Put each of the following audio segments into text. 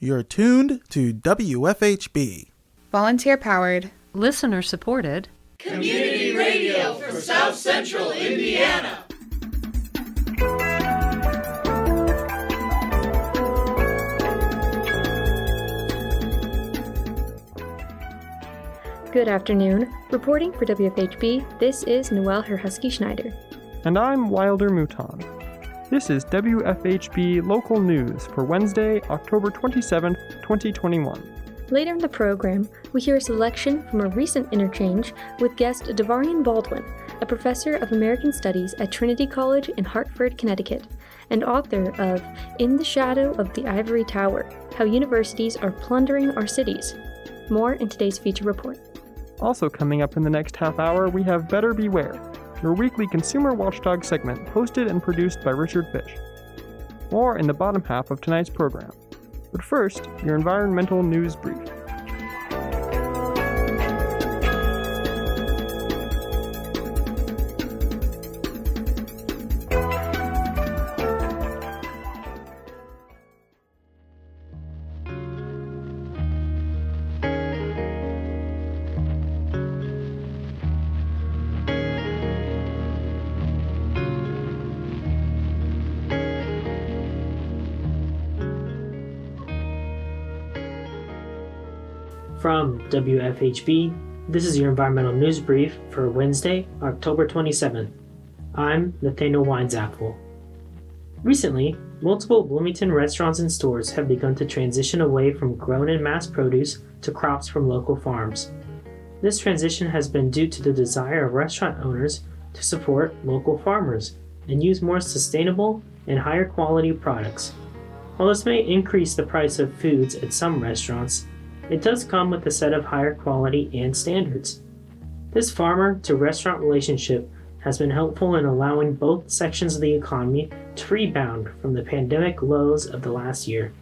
You're tuned to WFHB. Volunteer powered, listener supported, community radio for South Central Indiana. Good afternoon. Reporting for WFHB, this is Noelle Herhusky Schneider. And I'm Wilder Mouton. This is WFHB Local News for Wednesday, October 27, 2021. Later in the program, we hear a selection from a recent interchange with guest Davarian Baldwin, a professor of American Studies at Trinity College in Hartford, Connecticut, and author of In the Shadow of the Ivory Tower How Universities Are Plundering Our Cities. More in today's feature report. Also, coming up in the next half hour, we have Better Beware, your weekly consumer watchdog segment hosted and produced by Richard Fish. More in the bottom half of tonight's program. But first, your environmental news brief. WFHB, this is your environmental news brief for Wednesday, October 27th. I'm Nathaniel Weinzapfel. Recently, multiple Bloomington restaurants and stores have begun to transition away from grown and mass produce to crops from local farms. This transition has been due to the desire of restaurant owners to support local farmers and use more sustainable and higher quality products. While this may increase the price of foods at some restaurants, it does come with a set of higher quality and standards. This farmer to restaurant relationship has been helpful in allowing both sections of the economy to rebound from the pandemic lows of the last year.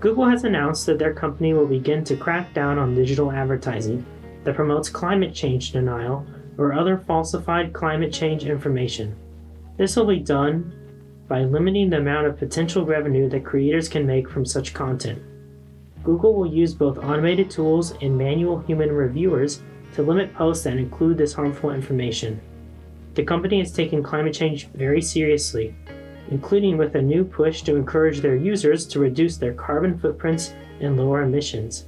Google has announced that their company will begin to crack down on digital advertising that promotes climate change denial or other falsified climate change information. This will be done by limiting the amount of potential revenue that creators can make from such content. Google will use both automated tools and manual human reviewers to limit posts that include this harmful information. The company is taking climate change very seriously, including with a new push to encourage their users to reduce their carbon footprints and lower emissions.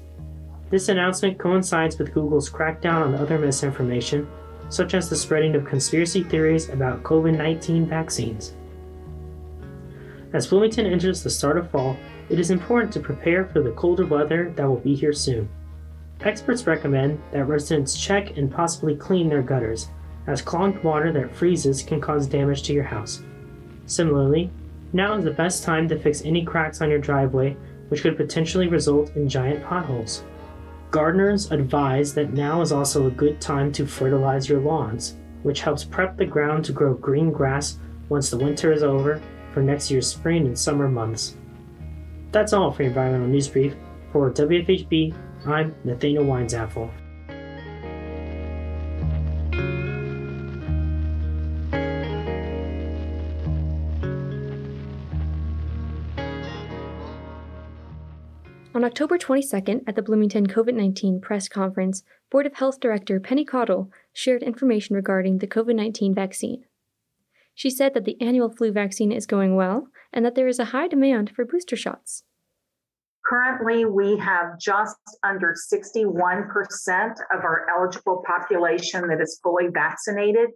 This announcement coincides with Google's crackdown on other misinformation, such as the spreading of conspiracy theories about COVID 19 vaccines. As Bloomington enters the start of fall, it is important to prepare for the colder weather that will be here soon. Experts recommend that residents check and possibly clean their gutters, as clogged water that freezes can cause damage to your house. Similarly, now is the best time to fix any cracks on your driveway, which could potentially result in giant potholes. Gardeners advise that now is also a good time to fertilize your lawns, which helps prep the ground to grow green grass once the winter is over for next year's spring and summer months. That's all for Environmental News Brief. For WFHB, I'm Nathaniel Weinzapfel. On October 22nd, at the Bloomington COVID 19 press conference, Board of Health Director Penny Caudill shared information regarding the COVID 19 vaccine. She said that the annual flu vaccine is going well and that there is a high demand for booster shots. Currently, we have just under 61% of our eligible population that is fully vaccinated.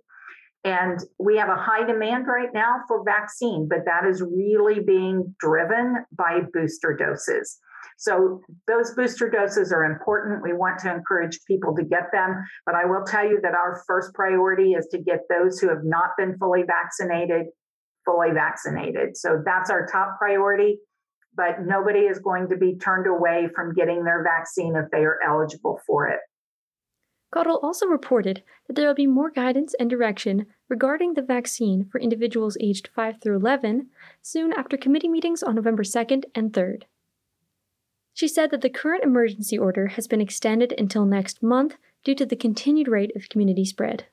And we have a high demand right now for vaccine, but that is really being driven by booster doses. So those booster doses are important. We want to encourage people to get them. But I will tell you that our first priority is to get those who have not been fully vaccinated fully vaccinated. So that's our top priority. But nobody is going to be turned away from getting their vaccine if they are eligible for it. Caudill also reported that there will be more guidance and direction regarding the vaccine for individuals aged 5 through 11 soon after committee meetings on November 2nd and 3rd. She said that the current emergency order has been extended until next month due to the continued rate of community spread.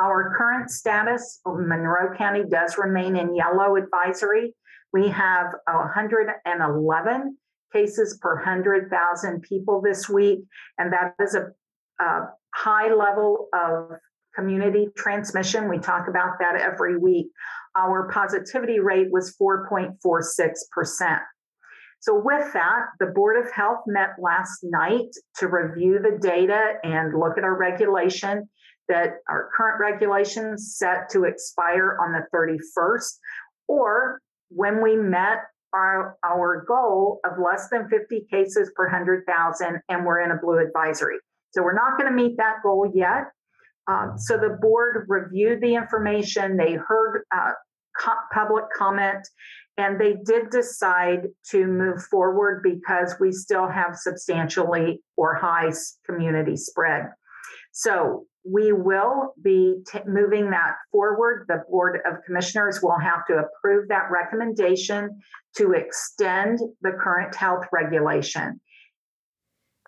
Our current status, Monroe County does remain in yellow advisory. We have 111 cases per 100,000 people this week, and that is a, a high level of community transmission. We talk about that every week. Our positivity rate was 4.46%. So, with that, the Board of Health met last night to review the data and look at our regulation that our current regulations set to expire on the 31st, or when we met our, our goal of less than 50 cases per 100,000 and we're in a blue advisory. So we're not going to meet that goal yet. Um, so the board reviewed the information, they heard uh, co- public comment, and they did decide to move forward because we still have substantially or high community spread. So we will be t- moving that forward. The Board of Commissioners will have to approve that recommendation to extend the current health regulation.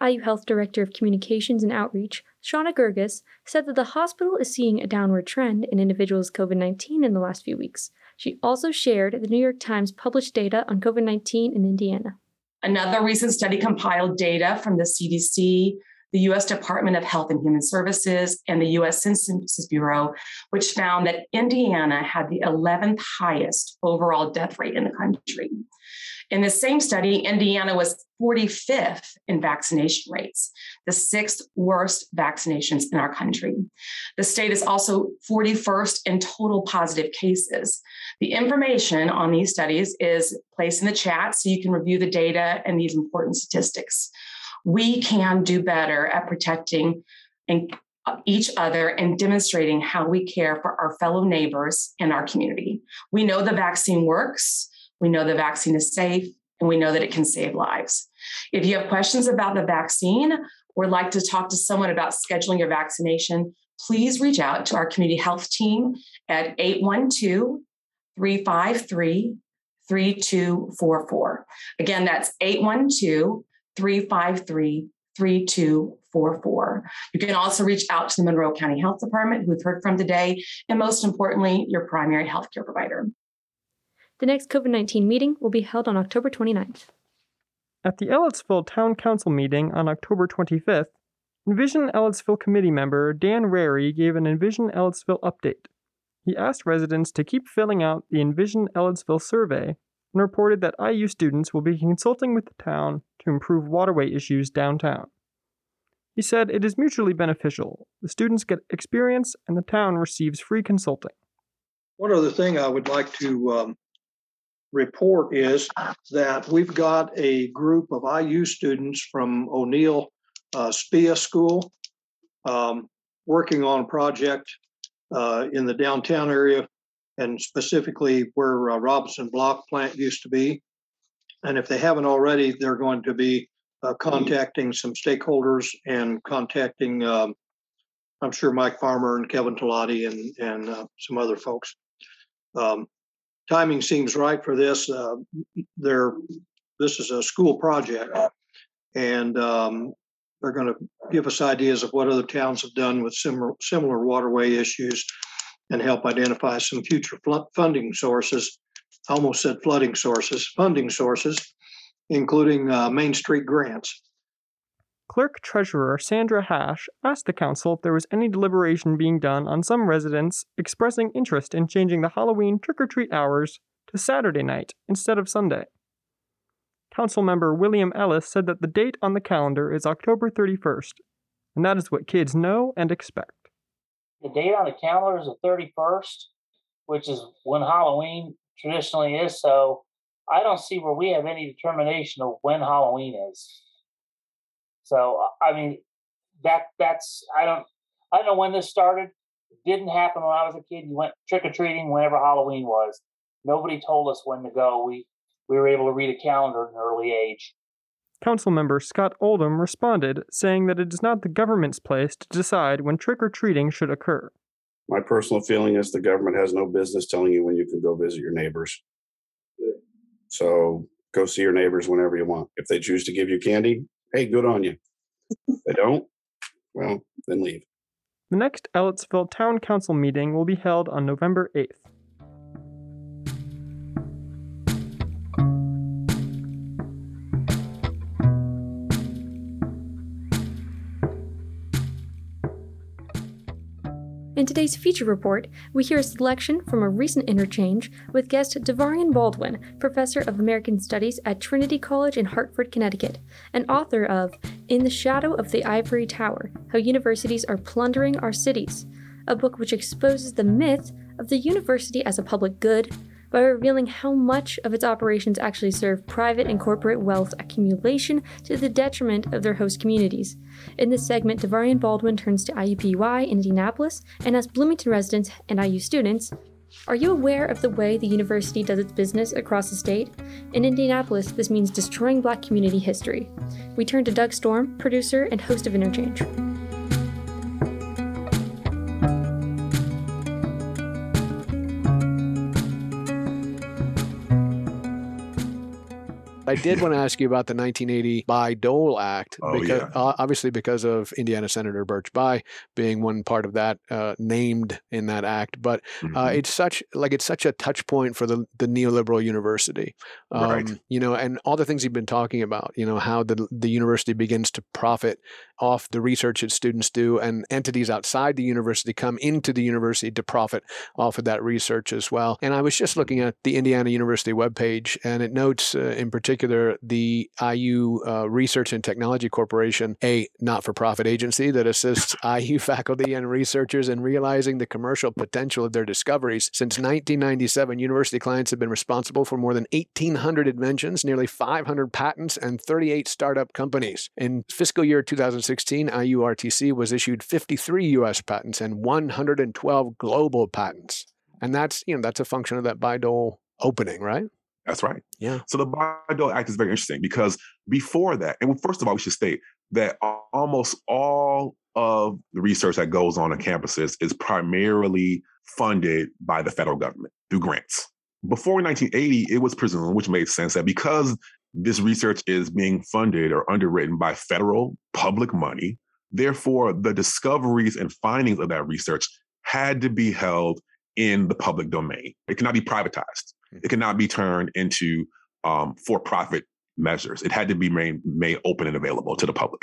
IU Health Director of Communications and Outreach, Shawna Girgis, said that the hospital is seeing a downward trend in individuals COVID 19 in the last few weeks. She also shared the New York Times published data on COVID 19 in Indiana. Another recent study compiled data from the CDC, the US Department of Health and Human Services, and the US Census Bureau, which found that Indiana had the 11th highest overall death rate in the country. In the same study, Indiana was 45th in vaccination rates, the sixth worst vaccinations in our country. The state is also 41st in total positive cases. The information on these studies is placed in the chat so you can review the data and these important statistics. We can do better at protecting and uh, each other and demonstrating how we care for our fellow neighbors in our community. We know the vaccine works. We know the vaccine is safe and we know that it can save lives. If you have questions about the vaccine or like to talk to someone about scheduling your vaccination, please reach out to our community health team at 812 353 3244. Again, that's 812 353 3244. You can also reach out to the Monroe County Health Department, who we've heard from today, and most importantly, your primary healthcare provider. The next COVID 19 meeting will be held on October 29th. At the Ellettsville Town Council meeting on October 25th, Envision Ellettsville committee member Dan Rary gave an Envision Ellettsville update. He asked residents to keep filling out the Envision Ellettsville survey and reported that IU students will be consulting with the town to improve waterway issues downtown. He said it is mutually beneficial. The students get experience and the town receives free consulting. One other thing I would like to um, report is that we've got a group of IU students from O'Neill uh, SPEA School um, working on a project uh, in the downtown area and specifically where uh, Robinson Block plant used to be. And if they haven't already, they're going to be uh, contacting some stakeholders and contacting, um, I'm sure, Mike Farmer and Kevin Talati and, and uh, some other folks. Um, timing seems right for this. Uh, this is a school project, and um, they're going to give us ideas of what other towns have done with similar similar waterway issues, and help identify some future funding sources. I almost said flooding sources, funding sources, including uh, Main Street grants. Clerk Treasurer Sandra Hash asked the council if there was any deliberation being done on some residents expressing interest in changing the Halloween trick or treat hours to Saturday night instead of Sunday. Councilmember William Ellis said that the date on the calendar is October 31st, and that is what kids know and expect. The date on the calendar is the 31st, which is when Halloween traditionally is, so I don't see where we have any determination of when Halloween is. So I mean, that that's I don't I don't know when this started. It didn't happen when I was a kid. You went trick or treating whenever Halloween was. Nobody told us when to go. We we were able to read a calendar at an early age. Councilmember Scott Oldham responded, saying that it is not the government's place to decide when trick or treating should occur. My personal feeling is the government has no business telling you when you can go visit your neighbors. So go see your neighbors whenever you want. If they choose to give you candy, hey, good on you. If they don't, well, then leave. The next Ellettsville Town Council meeting will be held on November 8th. In today's feature report, we hear a selection from a recent interchange with guest Davarian Baldwin, professor of American Studies at Trinity College in Hartford, Connecticut, and author of In the Shadow of the Ivory Tower How Universities Are Plundering Our Cities, a book which exposes the myth of the university as a public good by revealing how much of its operations actually serve private and corporate wealth accumulation to the detriment of their host communities. In this segment, Davarian Baldwin turns to IUPUI in Indianapolis and asks Bloomington residents and IU students Are you aware of the way the university does its business across the state? In Indianapolis, this means destroying black community history. We turn to Doug Storm, producer and host of Interchange. I did want to ask you about the 1980 Bayh-Dole Act, Oh, because yeah. uh, obviously because of Indiana Senator Birch Bayh being one part of that uh, named in that act. But uh, Mhm. it's such like it's such a touch point for the the neoliberal university, um, Right. you know, and all the things you've been talking about. You know how the the university begins to profit off the research that students do, and entities outside the university come into the university to profit off of that research as well. And I was just looking at the Indiana University webpage, and it notes uh, in particular the IU uh, Research and Technology Corporation, a not for profit agency that assists IU faculty and researchers in realizing the commercial potential of their discoveries. Since 1997, university clients have been responsible for more than 1,800 inventions, nearly 500 patents, and 38 startup companies. In fiscal year 2016, IURTC was issued 53 U.S. patents and 112 global patents. And that's, you know, that's a function of that Bayh-Dole opening, right? That's right. Yeah. So the Bayh-Dole Act is very interesting because before that, and first of all, we should state that almost all of the research that goes on on campuses is primarily funded by the federal government through grants. Before 1980, it was presumed, which made sense, that because this research is being funded or underwritten by federal public money, therefore the discoveries and findings of that research had to be held in the public domain. It cannot be privatized. It cannot be turned into um, for-profit measures. It had to be made, made open and available to the public.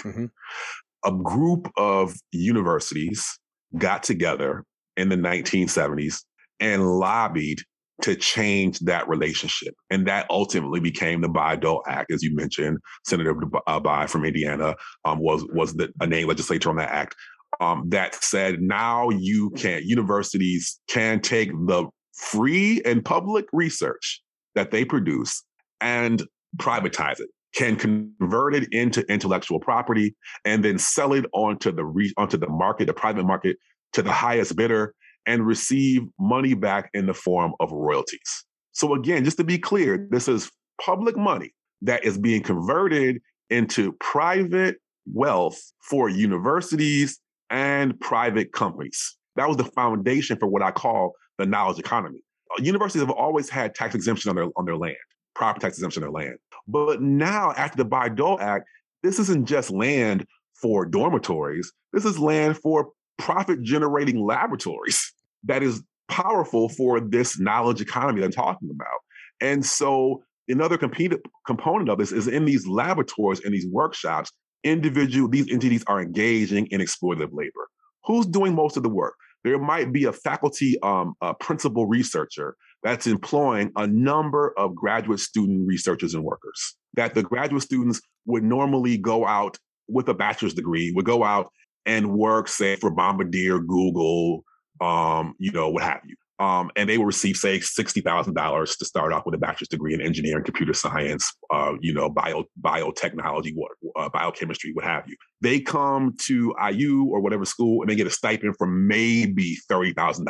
A group of universities got together in the 1970s and lobbied to change that relationship. And that ultimately became the Bayh-Dole Act, as you mentioned. Senator uh, Bayh from Indiana um, was was the, a named legislator on that act. Um, that said, now you can universities can take the free and public research that they produce and privatize it can convert it into intellectual property and then sell it onto the re- onto the market the private market to the highest bidder and receive money back in the form of royalties so again just to be clear this is public money that is being converted into private wealth for universities and private companies that was the foundation for what i call the knowledge economy uh, universities have always had tax exemption on their on their land property tax exemption on their land. But now, after the Bayh-Dole Act, this isn't just land for dormitories. This is land for profit-generating laboratories that is powerful for this knowledge economy that I'm talking about. And so, another compete- component of this is in these laboratories and these workshops, individual these entities are engaging in exploitative labor. Who's doing most of the work? There might be a faculty um, a principal researcher that's employing a number of graduate student researchers and workers that the graduate students would normally go out with a bachelor's degree would go out and work say for bombardier google um, you know what have you. Um, and they will receive say $60000 to start off with a bachelor's degree in engineering computer science uh, you know bio biotechnology what, uh, biochemistry what have you. They come to iu or whatever school and they get a stipend for maybe $30000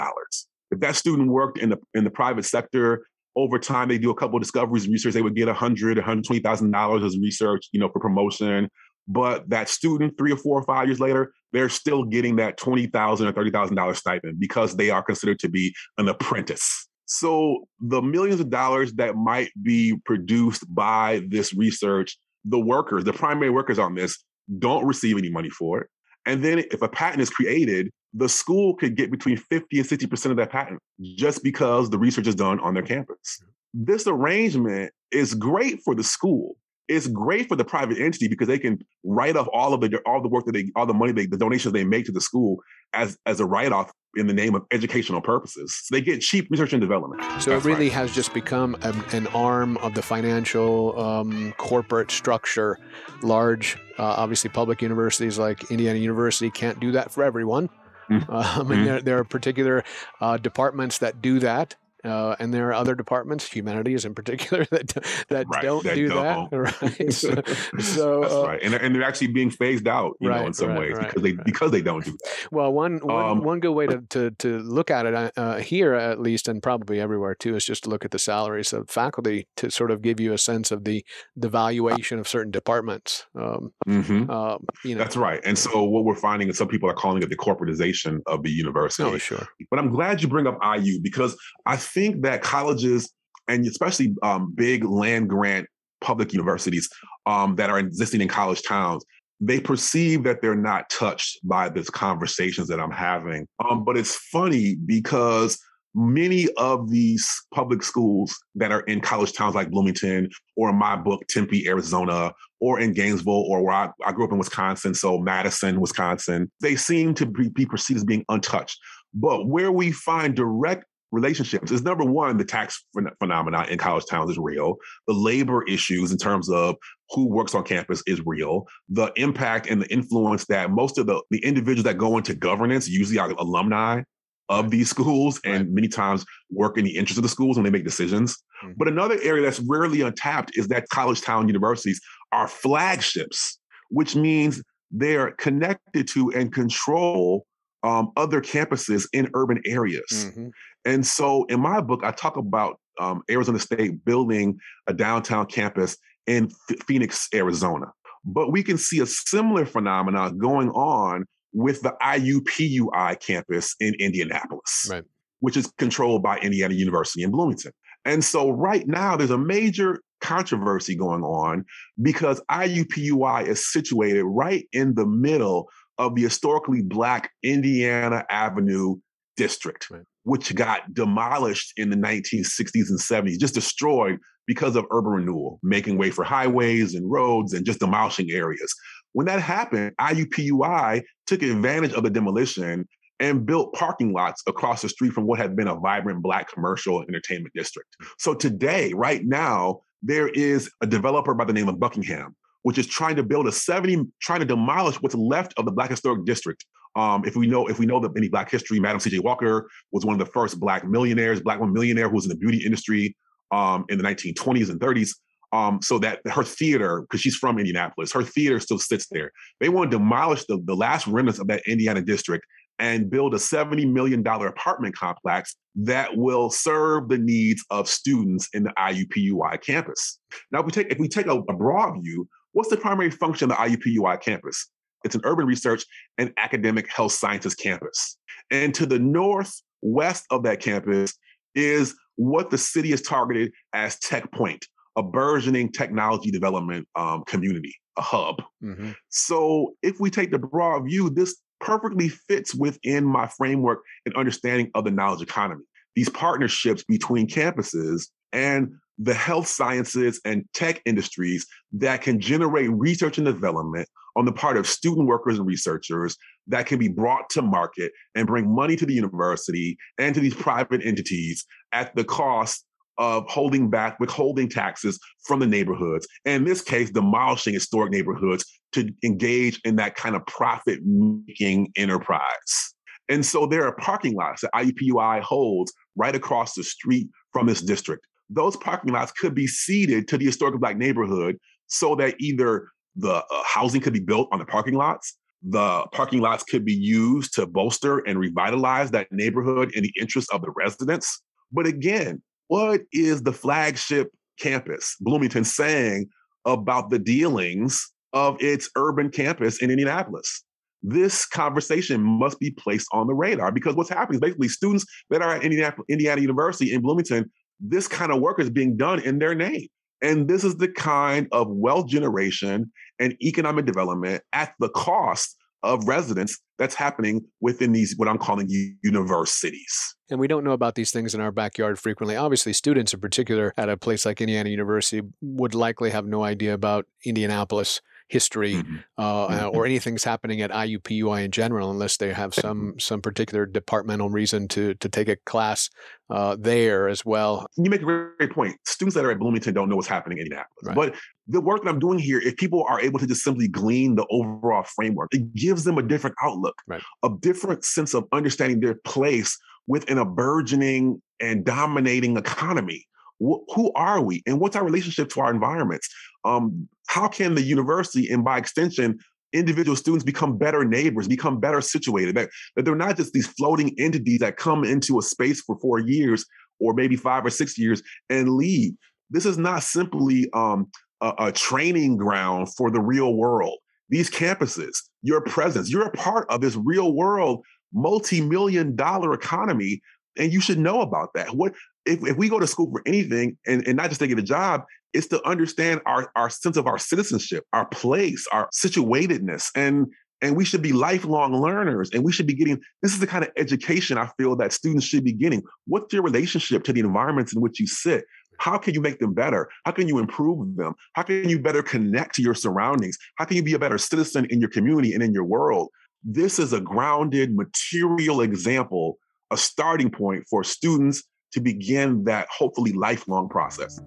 if that student worked in the in the private sector over time they do a couple of discoveries and research they would get a hundred one hundred thousand dollars as research you know for promotion but that student three or four or five years later they're still getting that 20000 or thirty thousand dollar stipend because they are considered to be an apprentice so the millions of dollars that might be produced by this research the workers the primary workers on this don't receive any money for it and then if a patent is created the school could get between 50 and 60% of that patent just because the research is done on their campus. This arrangement is great for the school. It's great for the private entity because they can write off all of the all the work that they all the money they the donations they make to the school as as a write off in the name of educational purposes. So they get cheap research and development. So That's it really right. has just become a, an arm of the financial um, corporate structure. Large, uh, obviously, public universities like Indiana University can't do that for everyone. Mm-hmm. Um, and mm-hmm. there, there, are particular uh, departments that do that. Uh, and there are other departments, humanities in particular, that that right, don't that do don't. that. Right. So, so that's uh, right, and, and they're actually being phased out, you right, know, in some ways because they because they don't do that. Well, one one, um, one good way to, to to look at it uh, uh, here, at least, and probably everywhere too, is just to look at the salaries of faculty to sort of give you a sense of the the valuation of certain departments. Um, mm-hmm. Uh, you know, that's right. And so what we're finding is some people are calling it the corporatization of the university. Oh, sure. But I'm glad you bring up IU because I think that colleges and especially um, big land grant public universities um, that are existing in college towns they perceive that they're not touched by these conversations that i'm having. Um, but it's funny because many of these public schools that are in college towns like bloomington or in my book tempe arizona or in gainesville or where i, I grew up in wisconsin so madison wisconsin they seem to be, be perceived as being untouched. But where we find direct relationships is number one the tax ph- phenomenon in college towns is real the labor issues in terms of who works on campus is real the impact and the influence that most of the, the individuals that go into governance usually are alumni of these schools and right. many times work in the interest of the schools when they make decisions mm-hmm. but another area that's rarely untapped is that college town universities are flagships which means they're connected to and control um, other campuses in urban areas. Mm-hmm. And so in my book, I talk about um, Arizona State building a downtown campus in F- Phoenix, Arizona. But we can see a similar phenomenon going on with the IUPUI campus in Indianapolis, right. which is controlled by Indiana University in Bloomington. And so right now, there's a major controversy going on because IUPUI is situated right in the middle of the historically Black Indiana Avenue district, right. Which got demolished in the 1960s and 70s, just destroyed because of urban renewal, making way for highways and roads and just demolishing areas. When that happened, IUPUI took advantage of the demolition and built parking lots across the street from what had been a vibrant Black commercial entertainment district. So today, right now, there is a developer by the name of Buckingham which is trying to build a 70, trying to demolish what's left of the Black Historic District. Um, if we know, if we know that any Black history, Madam C.J. Walker was one of the first Black millionaires, Black woman millionaire who was in the beauty industry um, in the 1920s and 30s. Um, so that her theater, because she's from Indianapolis, her theater still sits there. They want to demolish the, the last remnants of that Indiana district and build a $70 million apartment complex that will serve the needs of students in the IUPUI campus. Now, if we take if we take a, a broad view, What's the primary function of the IUPUI campus? It's an urban research and academic health sciences campus. And to the northwest of that campus is what the city has targeted as Tech Point, a burgeoning technology development um, community, a hub. Mm-hmm. So if we take the broad view, this perfectly fits within my framework and understanding of the knowledge economy. These partnerships between campuses and the health sciences and tech industries that can generate research and development on the part of student workers and researchers that can be brought to market and bring money to the university and to these private entities at the cost of holding back, withholding taxes from the neighborhoods. And in this case, demolishing historic neighborhoods to engage in that kind of profit making enterprise. And so there are parking lots that IUPUI holds right across the street from this district those parking lots could be ceded to the historic black neighborhood so that either the uh, housing could be built on the parking lots. The parking lots could be used to bolster and revitalize that neighborhood in the interest of the residents. But again what is the flagship campus bloomington saying about the dealings of its urban campus in indianapolis? This conversation must be placed on the radar because what's happening is basically students that are at Indiana, Indiana University in Bloomington this kind of work is being done in their name. And this is the kind of wealth generation and economic development at the cost of residents that's happening within these what I'm calling universities. And we don't know about these things in our backyard frequently. Obviously, students in particular at a place like Indiana University would likely have no idea about Indianapolis history mm-hmm. uh, mm-hmm. or anything's happening at IUPUI in general, unless they have some some particular departmental reason to to take a class uh, there as well. You make a great point. Students that are at Bloomington don't know what's happening in Indianapolis, right. but the work that I'm doing here, if people are able to just simply glean the overall framework, it gives them a different outlook, right. a different sense of understanding their place within a burgeoning and dominating economy. Wh- who are we, and what's our relationship to our environments? Um, how can the university, and by extension, individual students become better neighbors, become better situated? That, that they're not just these floating entities that come into a space for four years or maybe five or six years and leave. This is not simply um, a, a training ground for the real world. These campuses, your presence, you're a part of this real world multi-million dollar economy and you should know about that what if, if we go to school for anything and, and not just to get a job it's to understand our, our sense of our citizenship our place our situatedness and and we should be lifelong learners and we should be getting this is the kind of education i feel that students should be getting what's your relationship to the environments in which you sit how can you make them better? How can you improve them? How can you better connect to your surroundings? How can you be a better citizen in your community and in your world? This is a grounded material example, a starting point for students to begin that hopefully lifelong process.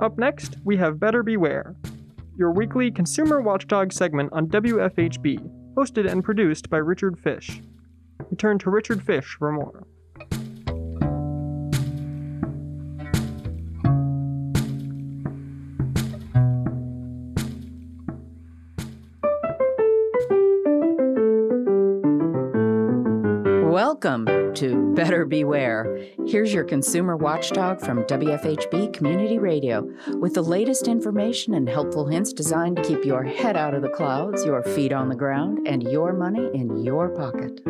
Up next, we have Better Beware, your weekly consumer watchdog segment on WFHB, hosted and produced by Richard Fish. We turn to Richard Fish for more. Welcome to Better Beware. Here's your consumer watchdog from WFHB Community Radio with the latest information and helpful hints designed to keep your head out of the clouds, your feet on the ground, and your money in your pocket.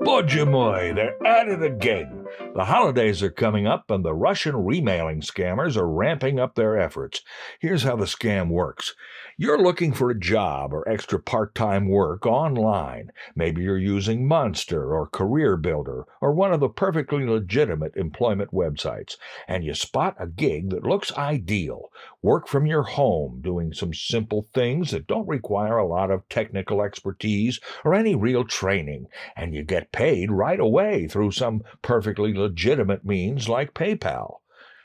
Bojamoy, they're at it again. The holidays are coming up, and the Russian remailing scammers are ramping up their efforts. Here's how the scam works you're looking for a job or extra part time work online. Maybe you're using Monster or Career Builder or one of the perfectly legitimate employment websites, and you spot a gig that looks ideal. Work from your home, doing some simple things that don't require a lot of technical expertise or any real training, and you get paid right away through some perfectly legitimate means like PayPal.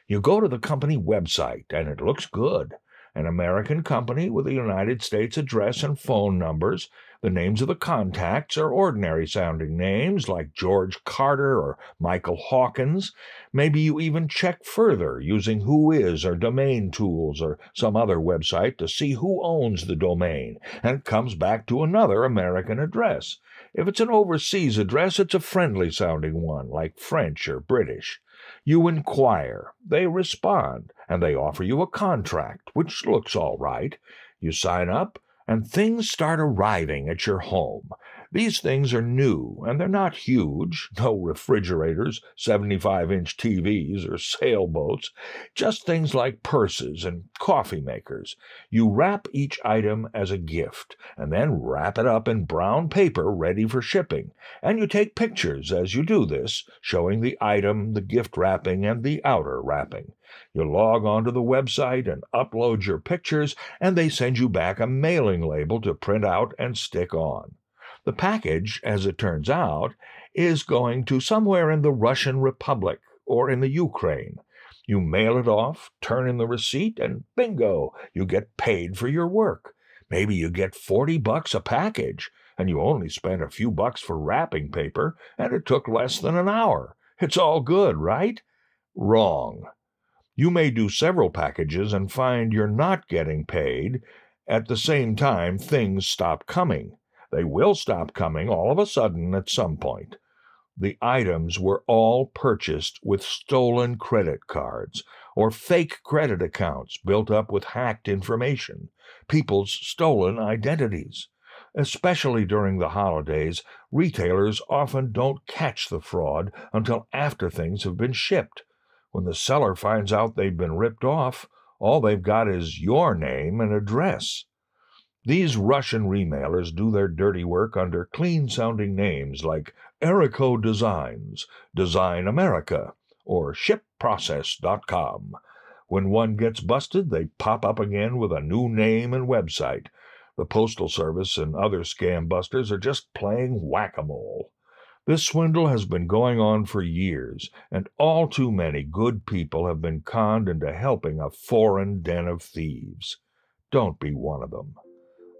You go to the company website, and it looks good an American company with a United States address and phone numbers. The names of the contacts are ordinary sounding names like George Carter or Michael Hawkins. Maybe you even check further using Whois or Domain Tools or some other website to see who owns the domain, and it comes back to another American address. If it's an overseas address, it's a friendly sounding one, like French or British. You inquire, they respond, and they offer you a contract, which looks all right. You sign up, and things start arriving at your home. These things are new, and they're not huge no refrigerators, 75 inch TVs, or sailboats, just things like purses and coffee makers. You wrap each item as a gift, and then wrap it up in brown paper ready for shipping. And you take pictures as you do this, showing the item, the gift wrapping, and the outer wrapping. You log onto the website and upload your pictures, and they send you back a mailing label to print out and stick on. The package, as it turns out, is going to somewhere in the Russian Republic or in the Ukraine. You mail it off, turn in the receipt, and bingo, you get paid for your work. Maybe you get 40 bucks a package, and you only spent a few bucks for wrapping paper, and it took less than an hour. It's all good, right? Wrong. You may do several packages and find you're not getting paid. At the same time, things stop coming. They will stop coming all of a sudden at some point. The items were all purchased with stolen credit cards or fake credit accounts built up with hacked information, people's stolen identities. Especially during the holidays, retailers often don't catch the fraud until after things have been shipped. When the seller finds out they've been ripped off, all they've got is your name and address. These Russian remailers do their dirty work under clean sounding names like Erico Designs, Design America, or ShipProcess.com. When one gets busted, they pop up again with a new name and website. The Postal Service and other scam busters are just playing whack a mole. This swindle has been going on for years, and all too many good people have been conned into helping a foreign den of thieves. Don't be one of them.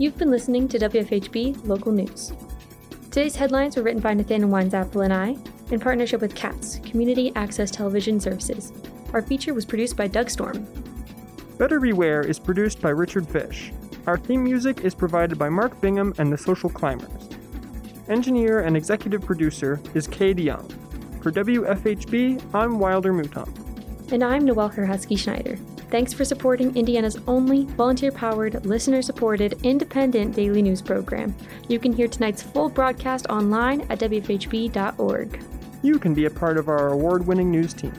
You've been listening to WFHB Local News. Today's headlines were written by Nathaniel Weinzapfel and I in partnership with CATS, Community Access Television Services. Our feature was produced by Doug Storm. Better Beware is produced by Richard Fish. Our theme music is provided by Mark Bingham and the Social Climbers. Engineer and executive producer is Cade Young. For WFHB, I'm Wilder Mouton. And I'm Noelle Herhusky Schneider. Thanks for supporting Indiana's only volunteer powered, listener supported, independent daily news program. You can hear tonight's full broadcast online at WFHB.org. You can be a part of our award winning news team.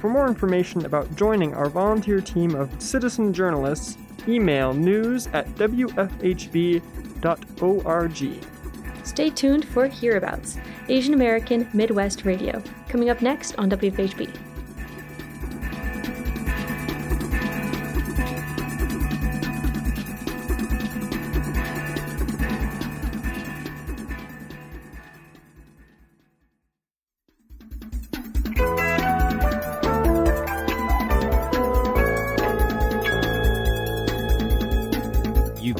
For more information about joining our volunteer team of citizen journalists, email news at WFHB.org. Stay tuned for Hereabouts, Asian American Midwest Radio, coming up next on WFHB.